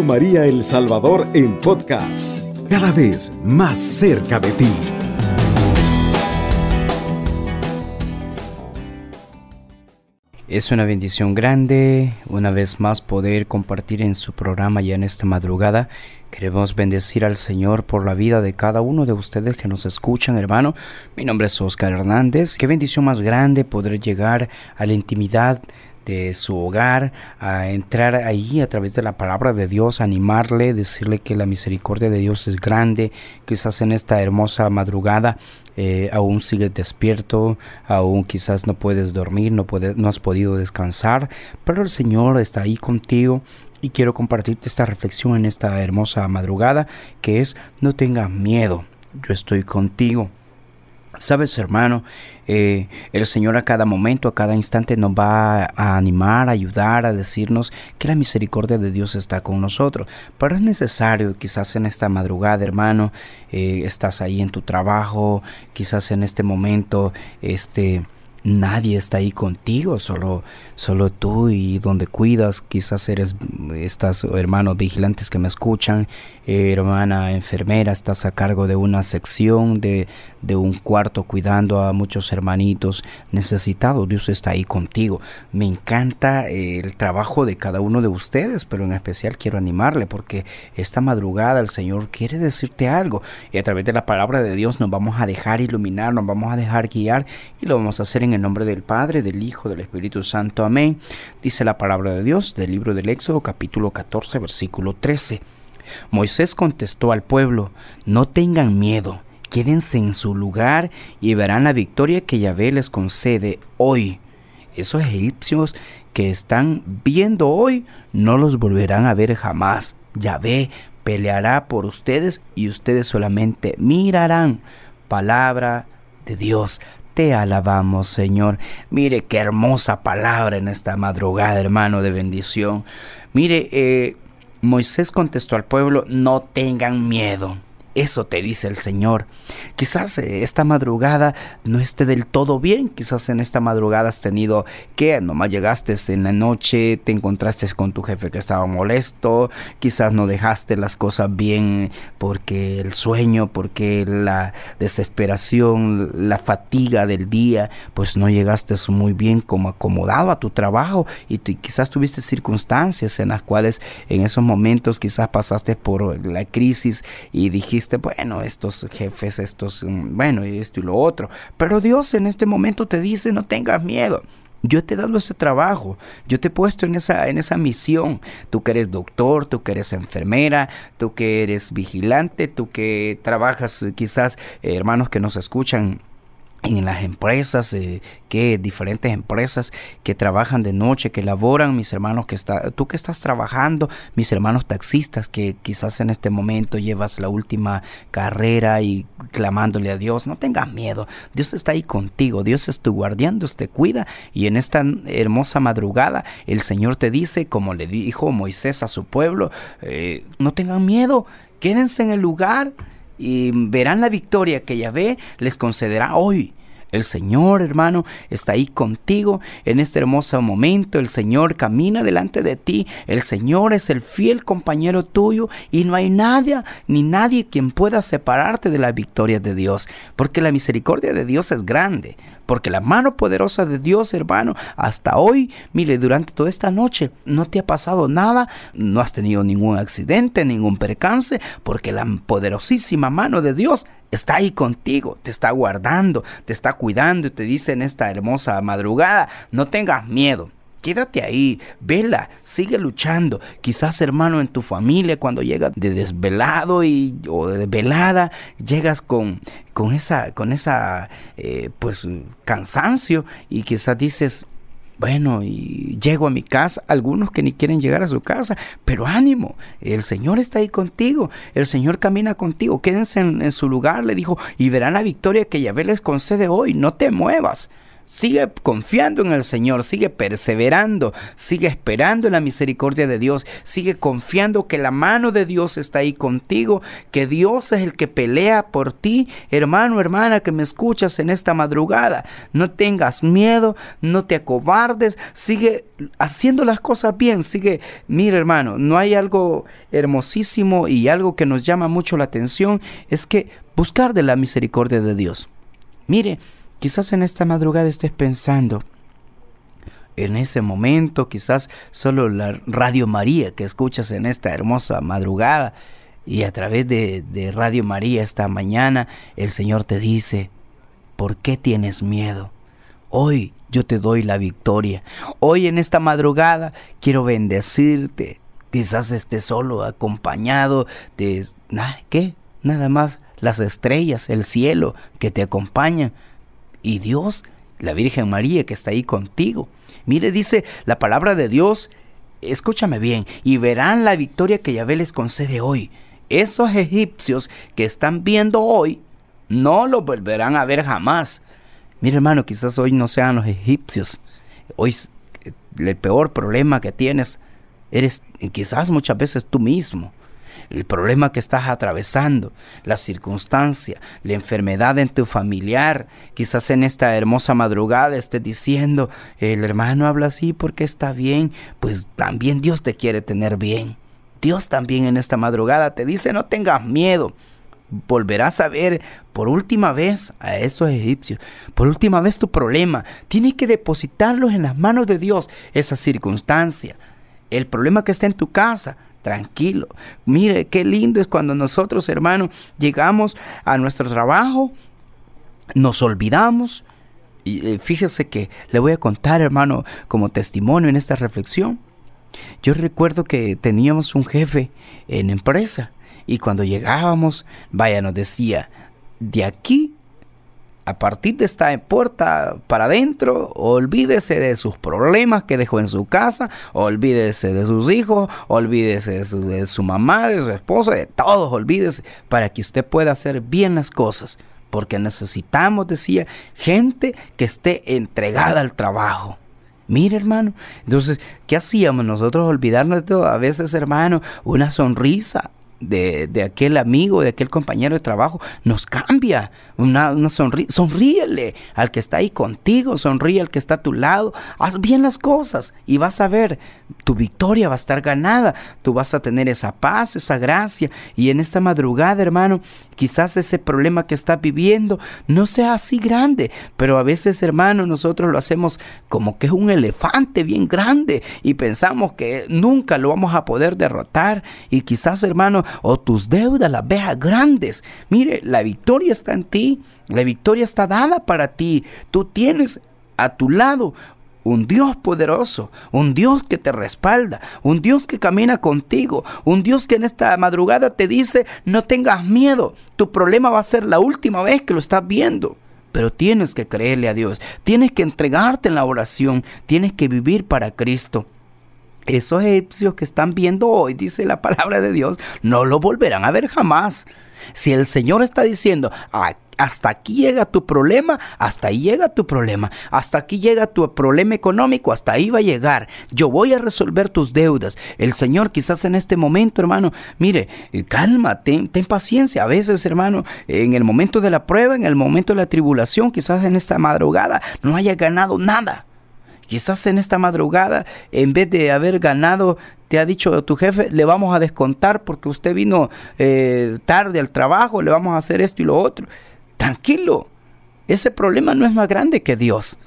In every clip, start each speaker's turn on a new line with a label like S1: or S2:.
S1: María El Salvador en podcast, cada vez más cerca de ti.
S2: Es una bendición grande una vez más poder compartir en su programa ya en esta madrugada. Queremos bendecir al Señor por la vida de cada uno de ustedes que nos escuchan, hermano. Mi nombre es Oscar Hernández. Qué bendición más grande poder llegar a la intimidad de su hogar, a entrar ahí a través de la palabra de Dios, animarle, decirle que la misericordia de Dios es grande, quizás en esta hermosa madrugada eh, aún sigues despierto, aún quizás no puedes dormir, no, puedes, no has podido descansar, pero el Señor está ahí contigo y quiero compartirte esta reflexión en esta hermosa madrugada que es no tengas miedo, yo estoy contigo. Sabes, hermano, eh, el Señor a cada momento, a cada instante nos va a animar, a ayudar, a decirnos que la misericordia de Dios está con nosotros. Pero es necesario, quizás en esta madrugada, hermano, eh, estás ahí en tu trabajo, quizás en este momento, este nadie está ahí contigo, solo, solo tú y donde cuidas, quizás eres, estás hermanos vigilantes que me escuchan, hermana enfermera, estás a cargo de una sección, de, de un cuarto cuidando a muchos hermanitos necesitados, Dios está ahí contigo. Me encanta eh, el trabajo de cada uno de ustedes, pero en especial quiero animarle porque esta madrugada el Señor quiere decirte algo y a través de la palabra de Dios nos vamos a dejar iluminar, nos vamos a dejar guiar y lo vamos a hacer en en nombre del Padre, del Hijo, del Espíritu Santo. Amén. Dice la palabra de Dios del libro del Éxodo capítulo 14 versículo 13. Moisés contestó al pueblo, no tengan miedo, quédense en su lugar y verán la victoria que Yahvé les concede hoy. Esos egipcios que están viendo hoy no los volverán a ver jamás. Yahvé peleará por ustedes y ustedes solamente mirarán. Palabra de Dios. Te alabamos, Señor. Mire qué hermosa palabra en esta madrugada, hermano, de bendición. Mire, eh, Moisés contestó al pueblo, no tengan miedo. Eso te dice el Señor. Quizás eh, esta madrugada no esté del todo bien. Quizás en esta madrugada has tenido que nomás llegaste en la noche, te encontraste con tu jefe que estaba molesto. Quizás no dejaste las cosas bien porque el sueño, porque la desesperación, la fatiga del día, pues no llegaste muy bien como acomodado a tu trabajo y quizás tuviste circunstancias en las cuales en esos momentos quizás pasaste por la crisis y dijiste bueno, estos jefes, estos, mm, bueno, y esto y lo otro. Pero Dios en este momento te dice, no tengas miedo. Yo te he dado ese trabajo, yo te he puesto en esa, en esa misión. Tú que eres doctor, tú que eres enfermera, tú que eres vigilante, tú que trabajas, quizás hermanos que nos escuchan en las empresas, eh, que diferentes empresas que trabajan de noche, que laboran, mis hermanos que está, tú que estás trabajando, mis hermanos taxistas que quizás en este momento llevas la última carrera y clamándole a Dios, no tengas miedo, Dios está ahí contigo, Dios es tu guardián, Dios te cuida y en esta hermosa madrugada el Señor te dice, como le dijo Moisés a su pueblo, eh, no tengan miedo, quédense en el lugar y verán la victoria que Yahvé les concederá hoy. El Señor, hermano, está ahí contigo en este hermoso momento. El Señor camina delante de ti. El Señor es el fiel compañero tuyo y no hay nadie ni nadie quien pueda separarte de la victoria de Dios. Porque la misericordia de Dios es grande. Porque la mano poderosa de Dios, hermano, hasta hoy, mire, durante toda esta noche no te ha pasado nada. No has tenido ningún accidente, ningún percance. Porque la poderosísima mano de Dios está ahí contigo, te está guardando, te está cuidando y te dice en esta hermosa madrugada, no tengas miedo. Quédate ahí, vela, sigue luchando. Quizás, hermano, en tu familia, cuando llegas de desvelado y, o de velada, llegas con, con esa, con esa eh, pues, cansancio y quizás dices, bueno, y llego a mi casa, algunos que ni quieren llegar a su casa, pero ánimo, el Señor está ahí contigo, el Señor camina contigo, quédense en, su lugar, le dijo, y verán la victoria que Yahvé les concede hoy, no te muevas. Sigue confiando en el Señor, sigue perseverando, sigue esperando en la misericordia de Dios, sigue confiando que la mano de Dios está ahí contigo, que Dios es el que pelea por ti, hermano, hermana, que me escuchas en esta madrugada. No tengas miedo, no te acobardes, sigue haciendo las cosas bien, sigue, mira hermano, no hay algo hermosísimo y algo que nos llama mucho la atención, es que buscar de la misericordia de Dios. Mire, Quizás en esta madrugada estés pensando, en ese momento, quizás solo la Radio María que escuchas en esta hermosa madrugada y a través de, de, Radio María esta mañana, el Señor te dice, ¿por qué tienes miedo? Hoy yo te doy la victoria. Hoy en esta madrugada quiero bendecirte. Quizás estés solo, acompañado de... ¿Qué? Nada más las estrellas, el cielo que te acompañan y Dios, la Virgen María que está ahí contigo. Mire, dice la palabra de Dios, escúchame bien, y verán la victoria que Yahvé les concede hoy. Esos egipcios que están viendo hoy, no lo volverán a ver jamás. Mire hermano, quizás hoy no sean los egipcios. Hoy el peor problema que tienes eres quizás muchas veces tú mismo el problema que estás atravesando, la circunstancia, la enfermedad en tu familiar. Quizás en esta hermosa madrugada estés diciendo, el hermano habla así porque está bien, pues también Dios te quiere tener bien. Dios también en esta madrugada te dice, no tengas miedo. Volverás a ver por última vez a esos egipcios, por última vez tu problema. Tienes que depositarlos en las manos de Dios, esa circunstancia. El problema que está en tu casa, tranquilo. Mire, qué lindo es cuando nosotros, hermanos, llegamos a nuestro trabajo, nos olvidamos. Y eh, fíjese que le voy a contar, hermano, como testimonio en esta reflexión. Yo recuerdo que teníamos un jefe en empresa y cuando llegábamos, vaya, nos decía, de aquí a partir de esta puerta para adentro, olvídese de sus problemas que dejó en su casa, olvídese de sus hijos, olvídese de su, mamá, de su esposa, de todos, olvídese, para que usted pueda hacer bien las cosas. Porque necesitamos, decía, gente que esté entregada al trabajo. Mire, hermano. Entonces, ¿qué hacíamos nosotros olvidarnos de todo? A veces, hermano, una sonrisa, de, aquel amigo, de aquel compañero de trabajo, nos cambia. Una, una sonríele al que está ahí contigo, sonríe al que está a tu lado. Haz bien las cosas y vas a ver, tu victoria va a estar ganada. Tú vas a tener esa paz, esa gracia. Y en esta madrugada, hermano, quizás ese problema que estás viviendo no sea así grande, pero a veces, hermano, nosotros lo hacemos como que es un elefante bien grande y pensamos que nunca lo vamos a poder derrotar. Y quizás, hermano, o tus deudas las veas grandes. Mire, la victoria está en ti, la victoria está dada para ti. Tú tienes a tu lado un Dios poderoso, un Dios que te respalda, un Dios que camina contigo, un Dios que en esta madrugada te dice, no tengas miedo, tu problema va a ser la última vez que lo estás viendo. Pero tienes que creerle a Dios, tienes que entregarte en la oración, tienes que vivir para Cristo. Esos egipcios que están viendo hoy, dice la palabra de Dios, no lo volverán a ver jamás. Si el Señor está diciendo, hasta aquí llega tu problema, hasta ahí llega tu problema, hasta aquí llega tu problema económico, hasta ahí va a llegar. Yo voy a resolver tus deudas. El Señor quizás en este momento, hermano, mire, eh, calma, ten, ten paciencia. A veces, hermano, en el momento de la prueba, en el momento de la tribulación, quizás en esta madrugada, no haya ganado nada. Quizás en esta madrugada, en vez de haber ganado, te ha dicho tu jefe, le vamos a descontar porque usted vino eh, tarde al trabajo, le vamos a hacer esto y lo otro. Tranquilo, ese problema no es más grande que Dios.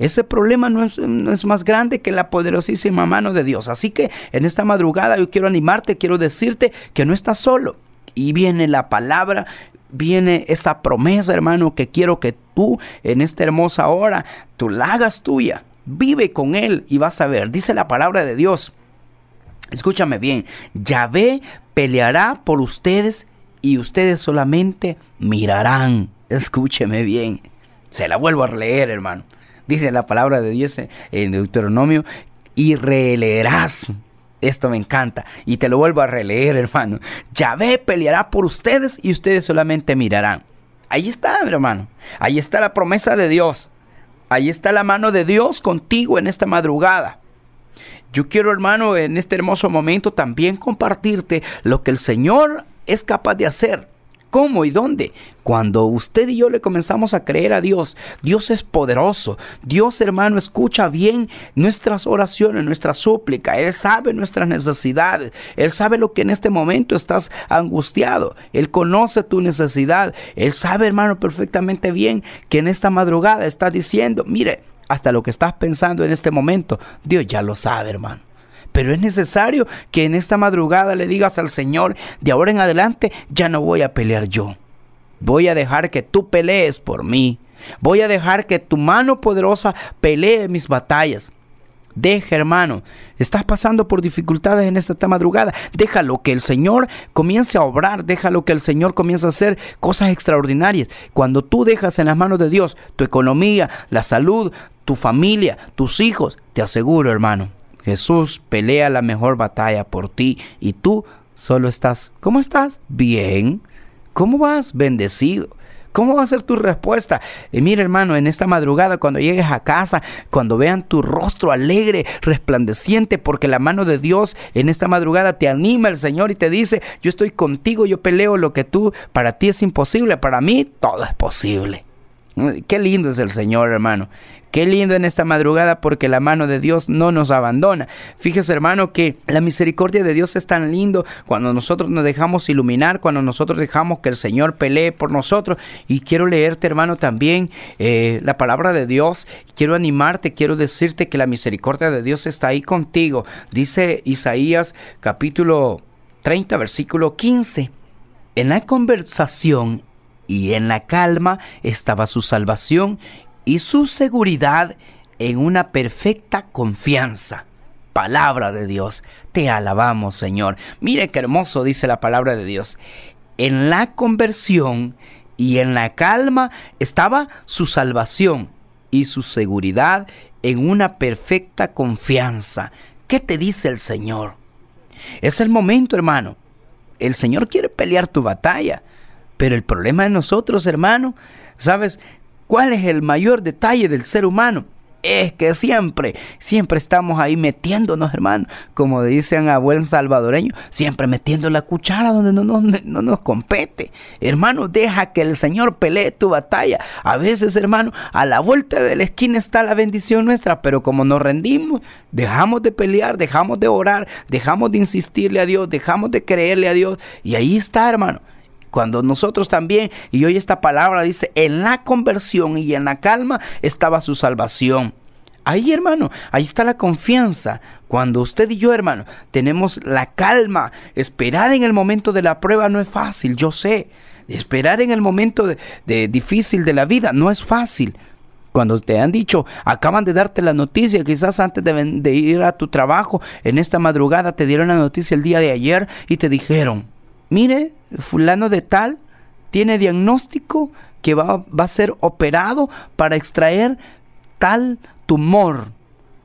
S2: Ese problema no es, no es, más grande que la poderosísima mano de Dios. Así que en esta madrugada yo quiero animarte, quiero decirte que no estás solo. Y viene la palabra, viene esa promesa, hermano, que quiero que tú en esta hermosa hora, tú la hagas tuya. Vive con Él y vas a ver. Dice la palabra de Dios. Escúchame bien. Yahvé peleará por ustedes y ustedes solamente mirarán. Escúcheme bien. Se la vuelvo a leer, hermano. Dice la palabra de Dios en Deuteronomio. Y releerás. Esto me encanta. Y te lo vuelvo a releer, hermano. Yahvé peleará por ustedes y ustedes solamente mirarán. Ahí está, hermano. Ahí está la promesa de Dios. Ahí está la mano de Dios contigo en esta madrugada. Yo quiero, hermano, en este hermoso momento también compartirte lo que el Señor es capaz de hacer. ¿Cómo y dónde? Cuando usted y yo le comenzamos a creer a Dios, Dios es poderoso. Dios, hermano, escucha bien nuestras oraciones, nuestra súplica. Él sabe nuestras necesidades. Él sabe lo que en este momento estás angustiado. Él conoce tu necesidad. Él sabe, hermano, perfectamente bien que en esta madrugada está diciendo, mire, hasta lo que estás pensando en este momento, Dios ya lo sabe, hermano. Pero es necesario que en esta madrugada le digas al Señor, de ahora en adelante ya no voy a pelear yo. Voy a dejar que tú pelees por mí. Voy a dejar que tu mano poderosa pelee mis batallas. Deja, hermano, estás pasando por dificultades en esta madrugada. Déjalo que el Señor comience a obrar. Déjalo que el Señor comience a hacer cosas extraordinarias. Cuando tú dejas en las manos de Dios tu economía, la salud, tu familia, tus hijos, te aseguro, hermano, Jesús pelea la mejor batalla por ti y tú solo estás, ¿cómo estás? Bien. ¿Cómo vas? Bendecido. ¿Cómo va a ser tu respuesta? Y mira, hermano, en esta madrugada, cuando llegues a casa, cuando vean tu rostro alegre, resplandeciente, porque la mano de Dios en esta madrugada te anima el Señor y te dice, yo estoy contigo, yo peleo lo que tú, para ti es imposible, para mí todo es posible. Qué lindo es el Señor, hermano. Qué lindo en esta madrugada porque la mano de Dios no nos abandona. Fíjese, hermano, que la misericordia de Dios es tan lindo cuando nosotros nos dejamos iluminar, cuando nosotros dejamos que el Señor pelee por nosotros. Y quiero leerte, hermano, también eh, la palabra de Dios. Quiero animarte, quiero decirte que la misericordia de Dios está ahí contigo. Dice Isaías capítulo 30, versículo 15. En la conversación y en la calma estaba su salvación y su seguridad en una perfecta confianza. Palabra de Dios, te alabamos Señor. Mire qué hermoso dice la palabra de Dios. En la conversión y en la calma estaba su salvación y su seguridad en una perfecta confianza. ¿Qué te dice el Señor? Es el momento, hermano. El Señor quiere pelear tu batalla. Pero el problema de nosotros, hermano, ¿sabes cuál es el mayor detalle del ser humano? es que siempre, siempre estamos ahí metiéndonos, hermano, como dicen a buen salvadoreño, siempre metiendo la cuchara donde no nos, no nos compete. Hermano, deja que el Señor pelee tu batalla. A veces, hermano, a la vuelta de la esquina está la bendición nuestra, pero como nos rendimos, dejamos de pelear, dejamos de orar, dejamos de insistirle a Dios, dejamos de creerle a Dios, y ahí está, hermano. Cuando nosotros también, y hoy esta palabra dice, en la conversión y en la calma estaba su salvación. Ahí, hermano, ahí está la confianza. Cuando usted y yo, hermano, tenemos la calma, esperar en el momento de la prueba no es fácil, yo sé. Esperar en el momento de, difícil de la vida no es fácil. Cuando te han dicho, acaban de darte la noticia, quizás antes de, de ir a tu trabajo, en esta madrugada te dieron la noticia el día de ayer y te dijeron, mire, fulano de tal tiene diagnóstico que va, va a ser operado para extraer tal tumor.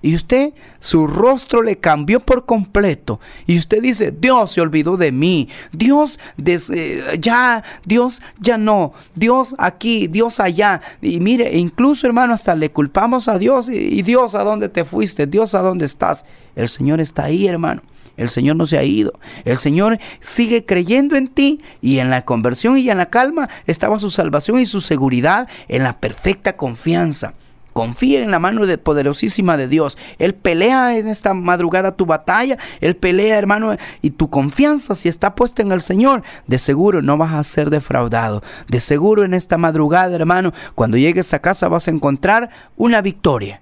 S2: Y usted, su rostro le cambió por completo. Y usted dice, Dios se olvidó de mí. Dios eh, ya, Dios ya no. Dios aquí, Dios allá. Y mire, incluso hermano, hasta le culpamos a Dios. y Dios, ¿a dónde te fuiste? Dios, ¿a dónde estás? El Señor está ahí, hermano. El Señor no se ha ido. El Señor sigue creyendo en ti y en la conversión y en la calma estaba su salvación y su seguridad en la perfecta confianza. Confía en la mano de poderosísima de Dios. Él pelea en esta madrugada tu batalla. Él pelea, hermano, y tu confianza, si está puesta en el Señor, de seguro no vas a ser defraudado. De seguro en esta madrugada, hermano, cuando llegues a casa vas a encontrar una victoria.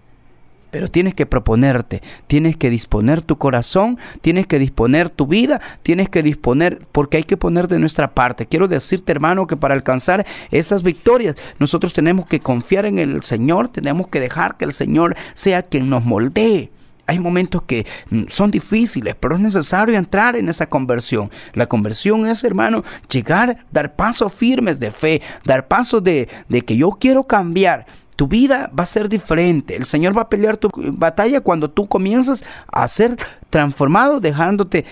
S2: Pero tienes que proponerte, tienes que disponer tu corazón, tienes que disponer tu vida, tienes que disponer, porque hay que poner de nuestra parte. Quiero decirte, hermano, que para alcanzar esas victorias, nosotros tenemos que confiar en el Señor, tenemos que dejar que el Señor sea quien nos moldee. Hay momentos que mm, son difíciles, pero es necesario entrar en esa conversión. La conversión es, hermano, llegar, dar pasos firmes de fe, dar pasos de, de que yo quiero cambiar tu vida va a ser diferente. El Señor va a pelear tu batalla cuando tú comienzas a ser transformado, dejándote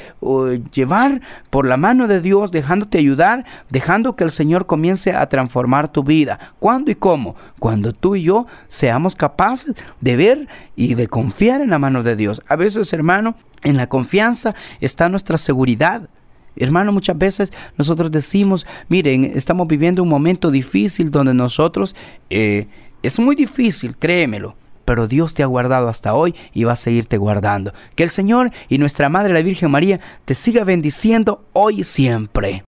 S2: llevar por la mano de Dios, dejándote ayudar, dejando que el Señor comience a transformar tu vida. ¿Cuándo y cómo? Cuando tú y yo seamos capaces de ver y de confiar en la mano de Dios. A veces, hermano, en la confianza está nuestra seguridad. Hermano, muchas veces nosotros decimos, miren, estamos viviendo un momento difícil donde nosotros, eh, es muy difícil, créemelo, pero Dios te ha guardado hasta hoy y va a seguirte guardando. Que el Señor y nuestra Madre la Virgen María te siga bendiciendo hoy y siempre.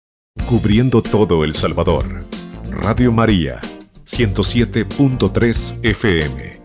S1: Cubriendo todo El Salvador. Radio María, 107.3 FM.